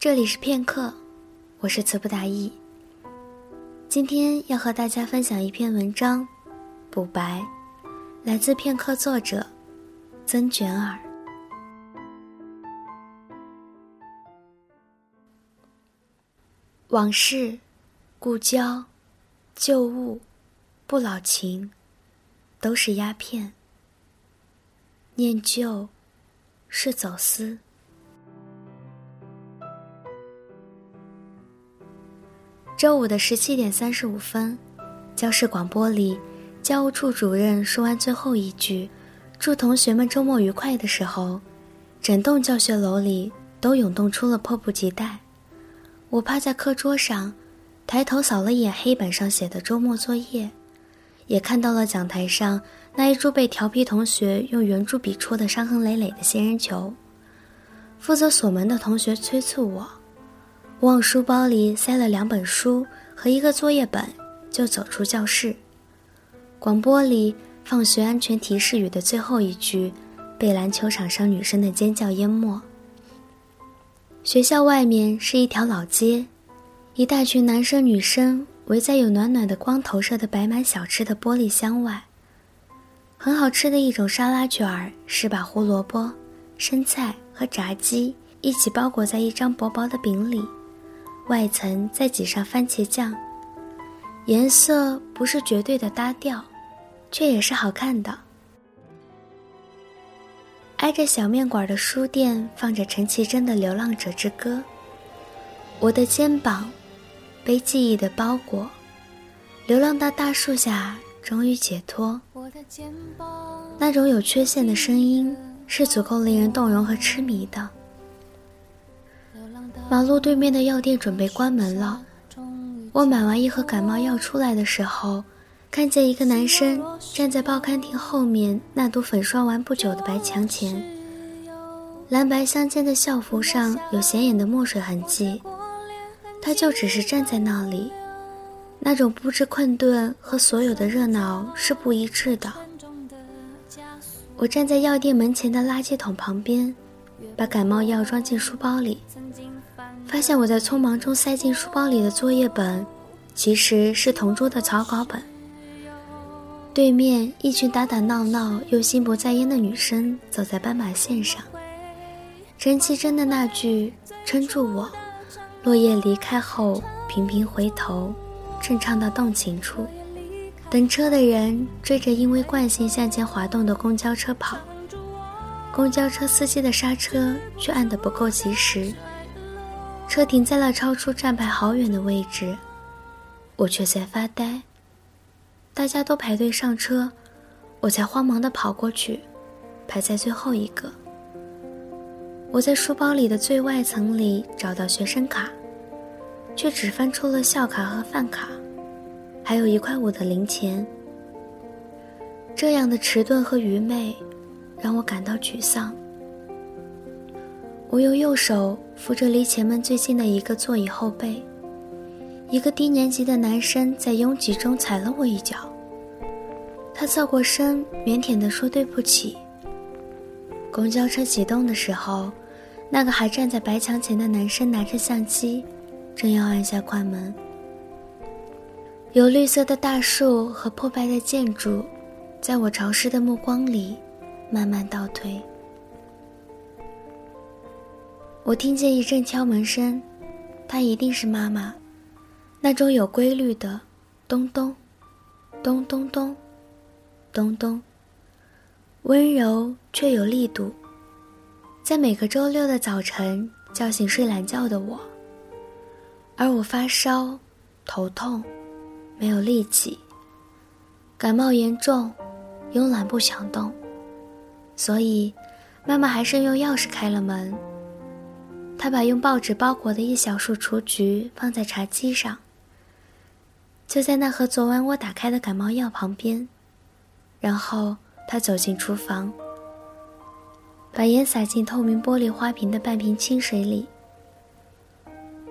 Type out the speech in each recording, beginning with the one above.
这里是片刻，我是词不达意。今天要和大家分享一篇文章，《补白》，来自片刻作者曾卷耳。往事、故交、旧物、不老情，都是鸦片。念旧，是走私。周五的十七点三十五分，教室广播里，教务处主任说完最后一句“祝同学们周末愉快”的时候，整栋教学楼里都涌动出了迫不及待。我趴在课桌上，抬头扫了眼黑板上写的周末作业，也看到了讲台上那一株被调皮同学用圆珠笔戳的伤痕累累的仙人球。负责锁门的同学催促我。往书包里塞了两本书和一个作业本，就走出教室。广播里放学安全提示语的最后一句，被篮球场上女生的尖叫淹没。学校外面是一条老街，一大群男生女生围在有暖暖的光投射的摆满小吃的玻璃箱外。很好吃的一种沙拉卷儿，是把胡萝卜、生菜和炸鸡一起包裹在一张薄薄的饼里。外层再挤上番茄酱，颜色不是绝对的搭调，却也是好看的。挨着小面馆的书店放着陈绮贞的《流浪者之歌》，我的肩膀被记忆的包裹，流浪到大树下，终于解脱。那种有缺陷的声音，是足够令人动容和痴迷的。马路对面的药店准备关门了。我买完一盒感冒药出来的时候，看见一个男生站在报刊亭后面那堵粉刷完不久的白墙前。蓝白相间的校服上有显眼的墨水痕迹，他就只是站在那里，那种不知困顿和所有的热闹是不一致的。我站在药店门前的垃圾桶旁边，把感冒药装进书包里。发现我在匆忙中塞进书包里的作业本，其实是同桌的草稿本。对面一群打打闹闹又心不在焉的女生走在斑马线上。陈绮贞的那句“撑住我”，落叶离开后频频回头，正唱到动情处。等车的人追着因为惯性向前滑动的公交车跑，公交车司机的刹车却按得不够及时。车停在了超出站牌好远的位置，我却在发呆。大家都排队上车，我才慌忙地跑过去，排在最后一个。我在书包里的最外层里找到学生卡，却只翻出了校卡和饭卡，还有一块五的零钱。这样的迟钝和愚昧，让我感到沮丧。我用右手扶着离前门最近的一个座椅后背，一个低年级的男生在拥挤中踩了我一脚。他侧过身，腼腆地说：“对不起。”公交车启动的时候，那个还站在白墙前的男生拿着相机，正要按下快门。有绿色的大树和破败的建筑，在我潮湿的目光里，慢慢倒退。我听见一阵敲门声，她一定是妈妈，那种有规律的咚咚，咚咚咚，咚咚，温柔却有力度，在每个周六的早晨叫醒睡懒觉的我。而我发烧、头痛，没有力气，感冒严重，慵懒不想动，所以妈妈还是用钥匙开了门。他把用报纸包裹的一小束雏菊放在茶几上，就在那盒昨晚我打开的感冒药旁边。然后他走进厨房，把盐洒进透明玻璃花瓶的半瓶清水里。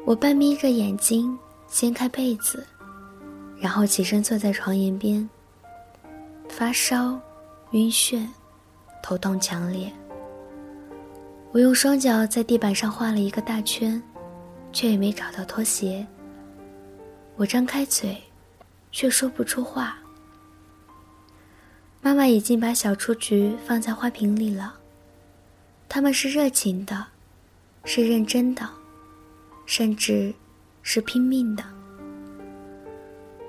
我半眯着眼睛掀开被子，然后起身坐在床沿边。发烧，晕眩，头痛强烈。我用双脚在地板上画了一个大圈，却也没找到拖鞋。我张开嘴，却说不出话。妈妈已经把小雏菊放在花瓶里了。他们是热情的，是认真的，甚至是拼命的。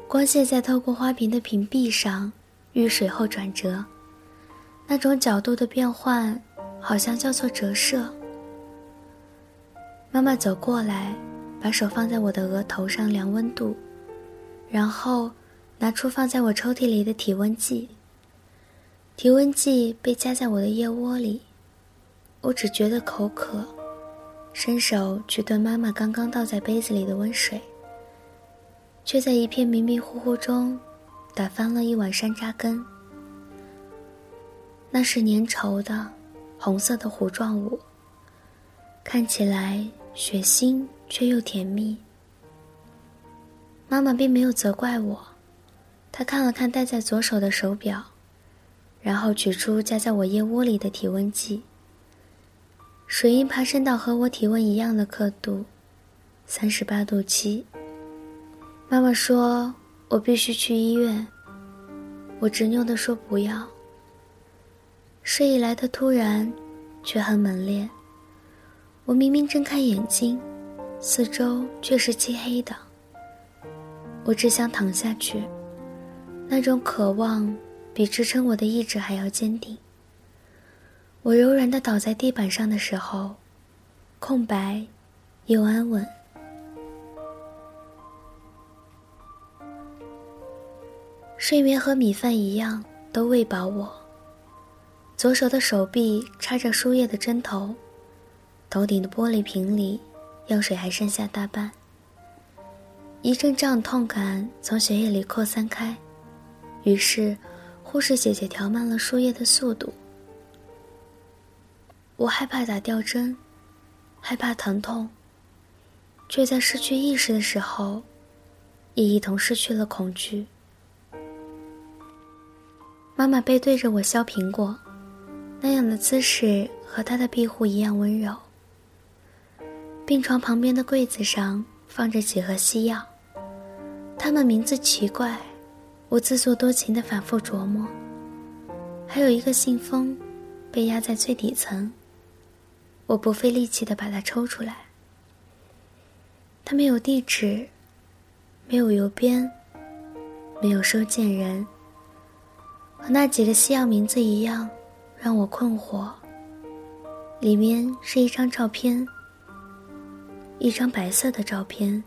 光线在透过花瓶的瓶壁上遇水后转折，那种角度的变换，好像叫做折射。妈妈走过来，把手放在我的额头上量温度，然后拿出放在我抽屉里的体温计。体温计被夹在我的腋窝里，我只觉得口渴，伸手去端妈妈刚刚倒在杯子里的温水，却在一片迷迷糊糊中打翻了一碗山楂根。那是粘稠的红色的糊状物，看起来。血腥却又甜蜜。妈妈并没有责怪我，她看了看戴在左手的手表，然后取出夹在我腋窝里的体温计。水银爬升到和我体温一样的刻度，三十八度七。妈妈说：“我必须去医院。”我执拗地说：“不要。”睡意来的突然，却很猛烈。我明明睁开眼睛，四周却是漆黑的。我只想躺下去，那种渴望比支撑我的意志还要坚定。我柔软的倒在地板上的时候，空白又安稳。睡眠和米饭一样，都喂饱我。左手的手臂插着输液的针头。头顶的玻璃瓶里，药水还剩下大半。一阵胀痛感从血液里扩散开，于是护士姐姐调慢了输液的速度。我害怕打吊针，害怕疼痛，却在失去意识的时候，也一同失去了恐惧。妈妈背对着我削苹果，那样的姿势和她的庇护一样温柔。病床旁边的柜子上放着几盒西药，它们名字奇怪，我自作多情的反复琢磨。还有一个信封，被压在最底层，我不费力气的把它抽出来。它没有地址，没有邮编，没有收件人，和那几个西药名字一样，让我困惑。里面是一张照片。一张白色的照片，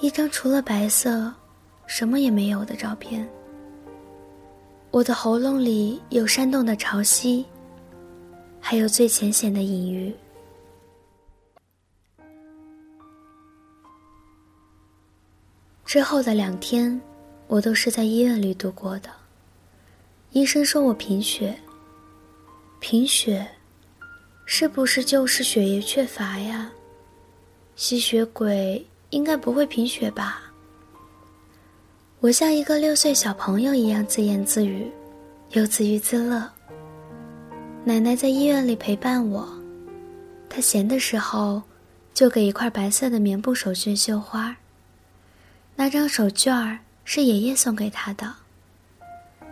一张除了白色，什么也没有的照片。我的喉咙里有煽动的潮汐，还有最浅显的隐喻。之后的两天，我都是在医院里度过的。医生说我贫血，贫血，是不是就是血液缺乏呀？吸血鬼应该不会贫血吧？我像一个六岁小朋友一样自言自语，又自娱自乐。奶奶在医院里陪伴我，她闲的时候就给一块白色的棉布手绢绣花。那张手绢儿是爷爷送给她的。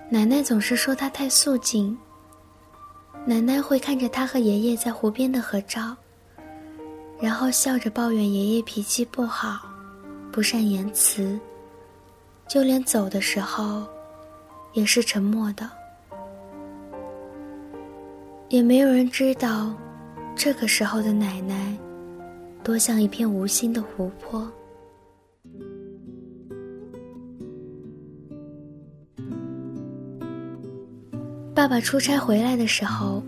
奶奶总是说她太素净。奶奶会看着她和爷爷在湖边的合照。然后笑着抱怨爷爷脾气不好，不善言辞，就连走的时候，也是沉默的。也没有人知道，这个时候的奶奶，多像一片无心的湖泊。爸爸出差回来的时候，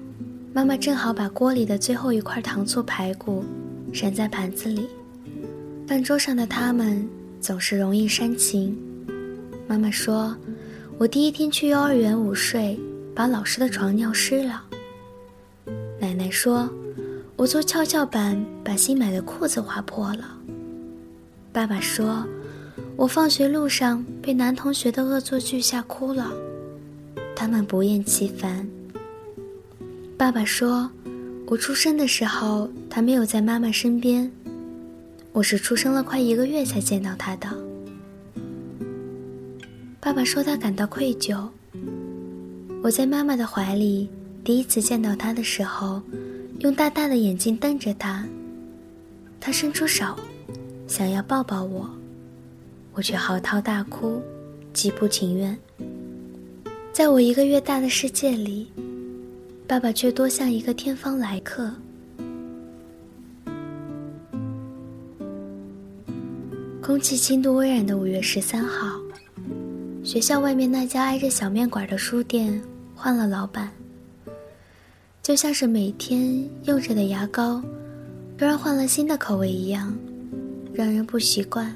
妈妈正好把锅里的最后一块糖醋排骨。盛在盘子里，饭桌上的他们总是容易煽情。妈妈说：“我第一天去幼儿园午睡，把老师的床尿湿了。”奶奶说：“我坐跷跷板，把新买的裤子划破了。”爸爸说：“我放学路上被男同学的恶作剧吓哭了。”他们不厌其烦。爸爸说。我出生的时候，他没有在妈妈身边，我是出生了快一个月才见到他的。爸爸说他感到愧疚。我在妈妈的怀里第一次见到他的时候，用大大的眼睛瞪着他。他伸出手，想要抱抱我，我却嚎啕大哭，极不情愿。在我一个月大的世界里，爸爸却多像一个天方来客。空气轻度微染的五月十三号，学校外面那家挨着小面馆的书店换了老板，就像是每天用着的牙膏。突然换了新的口味一样，让人不习惯。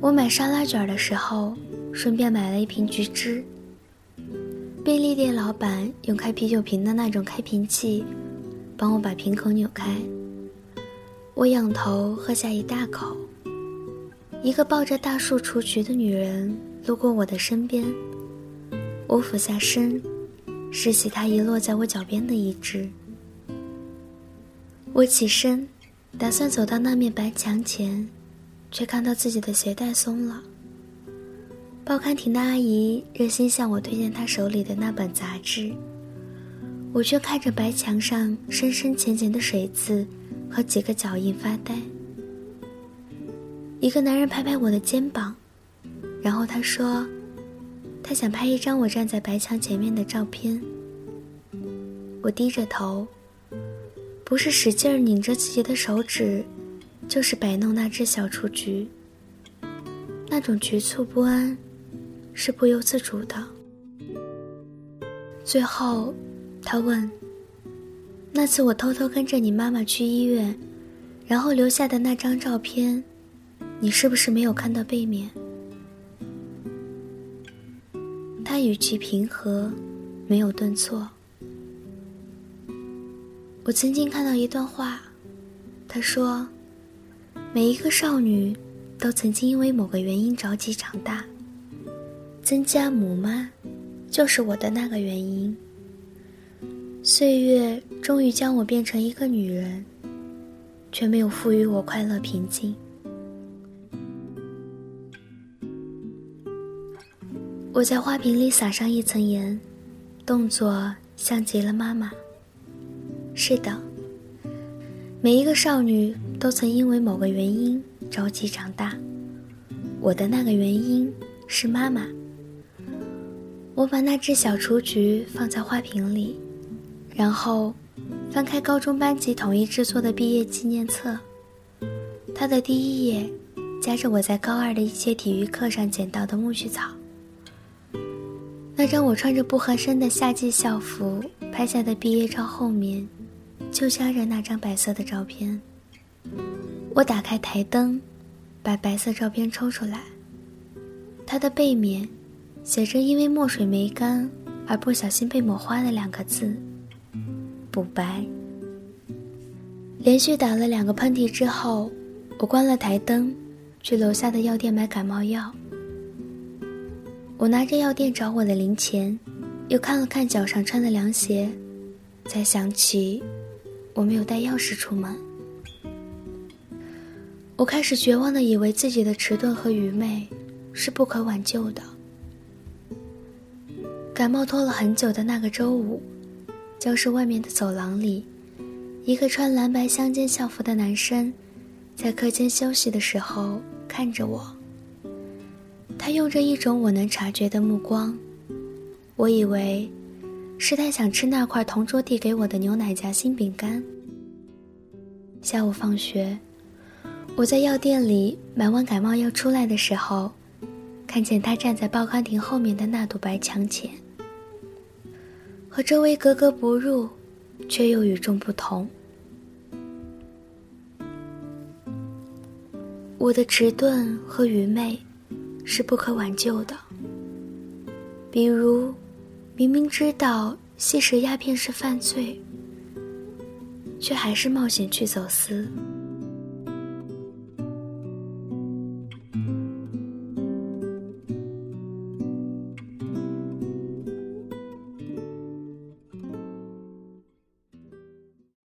我买沙拉卷的时候，顺便买了一瓶橘汁。便利店老板用开啤酒瓶的那种开瓶器，帮我把瓶口扭开。我仰头喝下一大口。一个抱着大树雏菊的女人路过我的身边，我俯下身，拾起她遗落在我脚边的一只。我起身，打算走到那面白墙前，却看到自己的鞋带松了。报刊亭的阿姨热心向我推荐她手里的那本杂志，我却看着白墙上深深浅浅的水渍和几个脚印发呆。一个男人拍拍我的肩膀，然后他说：“他想拍一张我站在白墙前面的照片。”我低着头。不是使劲儿拧着自己的手指，就是摆弄那只小雏菊。那种局促不安，是不由自主的。最后，他问：“那次我偷偷跟着你妈妈去医院，然后留下的那张照片，你是不是没有看到背面？”他语气平和，没有顿挫。我曾经看到一段话，他说：“每一个少女都曾经因为某个原因着急长大。增加母妈，就是我的那个原因。岁月终于将我变成一个女人，却没有赋予我快乐平静。我在花瓶里撒上一层盐，动作像极了妈妈。”是的，每一个少女都曾因为某个原因着急长大。我的那个原因是妈妈。我把那只小雏菊放在花瓶里，然后翻开高中班级统一制作的毕业纪念册。它的第一页夹着我在高二的一些体育课上捡到的苜蓿草。那张我穿着不合身的夏季校服拍下的毕业照后面。就夹着那张白色的照片。我打开台灯，把白色照片抽出来。它的背面写着因为墨水没干而不小心被抹花的两个字：“补白。”连续打了两个喷嚏之后，我关了台灯，去楼下的药店买感冒药。我拿着药店找我的零钱，又看了看脚上穿的凉鞋，才想起。我没有带钥匙出门，我开始绝望的以为自己的迟钝和愚昧是不可挽救的。感冒拖了很久的那个周五，教室外面的走廊里，一个穿蓝白相间校服的男生，在课间休息的时候看着我。他用着一种我能察觉的目光，我以为。是他想吃那块同桌递给我的牛奶夹心饼干。下午放学，我在药店里买完感冒药出来的时候，看见他站在报刊亭后面的那堵白墙前，和周围格格不入，却又与众不同。我的迟钝和愚昧，是不可挽救的。比如。明明知道吸食鸦片是犯罪，却还是冒险去走私。